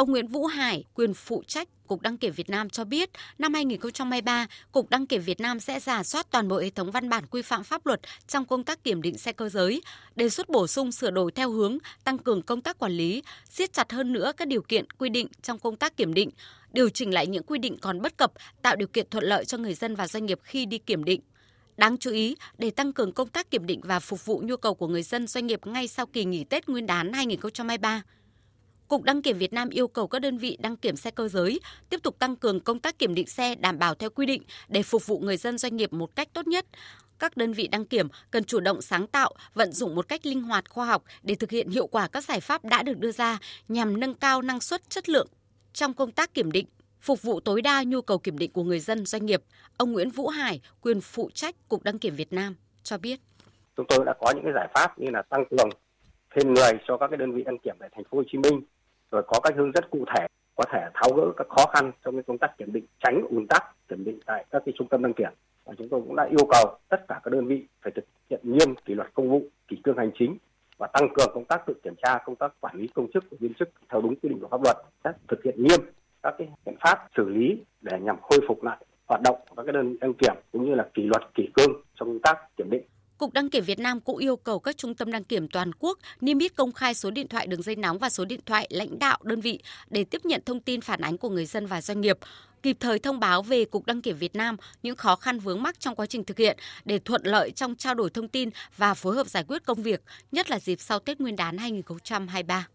Ông Nguyễn Vũ Hải, quyền phụ trách Cục Đăng kiểm Việt Nam cho biết, năm 2023, Cục Đăng kiểm Việt Nam sẽ giả soát toàn bộ hệ thống văn bản quy phạm pháp luật trong công tác kiểm định xe cơ giới, đề xuất bổ sung sửa đổi theo hướng tăng cường công tác quản lý, siết chặt hơn nữa các điều kiện quy định trong công tác kiểm định, điều chỉnh lại những quy định còn bất cập, tạo điều kiện thuận lợi cho người dân và doanh nghiệp khi đi kiểm định. Đáng chú ý, để tăng cường công tác kiểm định và phục vụ nhu cầu của người dân doanh nghiệp ngay sau kỳ nghỉ Tết Nguyên đán 2023, Cục Đăng kiểm Việt Nam yêu cầu các đơn vị đăng kiểm xe cơ giới tiếp tục tăng cường công tác kiểm định xe đảm bảo theo quy định để phục vụ người dân doanh nghiệp một cách tốt nhất. Các đơn vị đăng kiểm cần chủ động sáng tạo, vận dụng một cách linh hoạt khoa học để thực hiện hiệu quả các giải pháp đã được đưa ra nhằm nâng cao năng suất chất lượng trong công tác kiểm định phục vụ tối đa nhu cầu kiểm định của người dân doanh nghiệp. Ông Nguyễn Vũ Hải, quyền phụ trách Cục Đăng kiểm Việt Nam cho biết. Chúng tôi đã có những cái giải pháp như là tăng cường thêm người cho các cái đơn vị đăng kiểm tại thành phố Hồ Chí Minh rồi có các hướng dẫn cụ thể, có thể tháo gỡ các khó khăn trong cái công tác kiểm định, tránh ùn tắc kiểm định tại các cái trung tâm đăng kiểm. Và chúng tôi cũng đã yêu cầu tất cả các đơn vị phải thực hiện nghiêm kỷ luật công vụ, kỷ cương hành chính và tăng cường công tác tự kiểm tra, công tác quản lý công chức, viên chức theo đúng quy định của pháp luật thực hiện nghiêm các cái biện pháp xử lý để nhằm khôi phục lại hoạt động của các cái đơn đăng kiểm cũng như là kỷ luật, kỷ cương trong công tác kiểm định. Cục Đăng kiểm Việt Nam cũng yêu cầu các trung tâm đăng kiểm toàn quốc niêm yết công khai số điện thoại đường dây nóng và số điện thoại lãnh đạo đơn vị để tiếp nhận thông tin phản ánh của người dân và doanh nghiệp, kịp thời thông báo về Cục Đăng kiểm Việt Nam những khó khăn vướng mắc trong quá trình thực hiện để thuận lợi trong trao đổi thông tin và phối hợp giải quyết công việc, nhất là dịp sau Tết Nguyên đán 2023.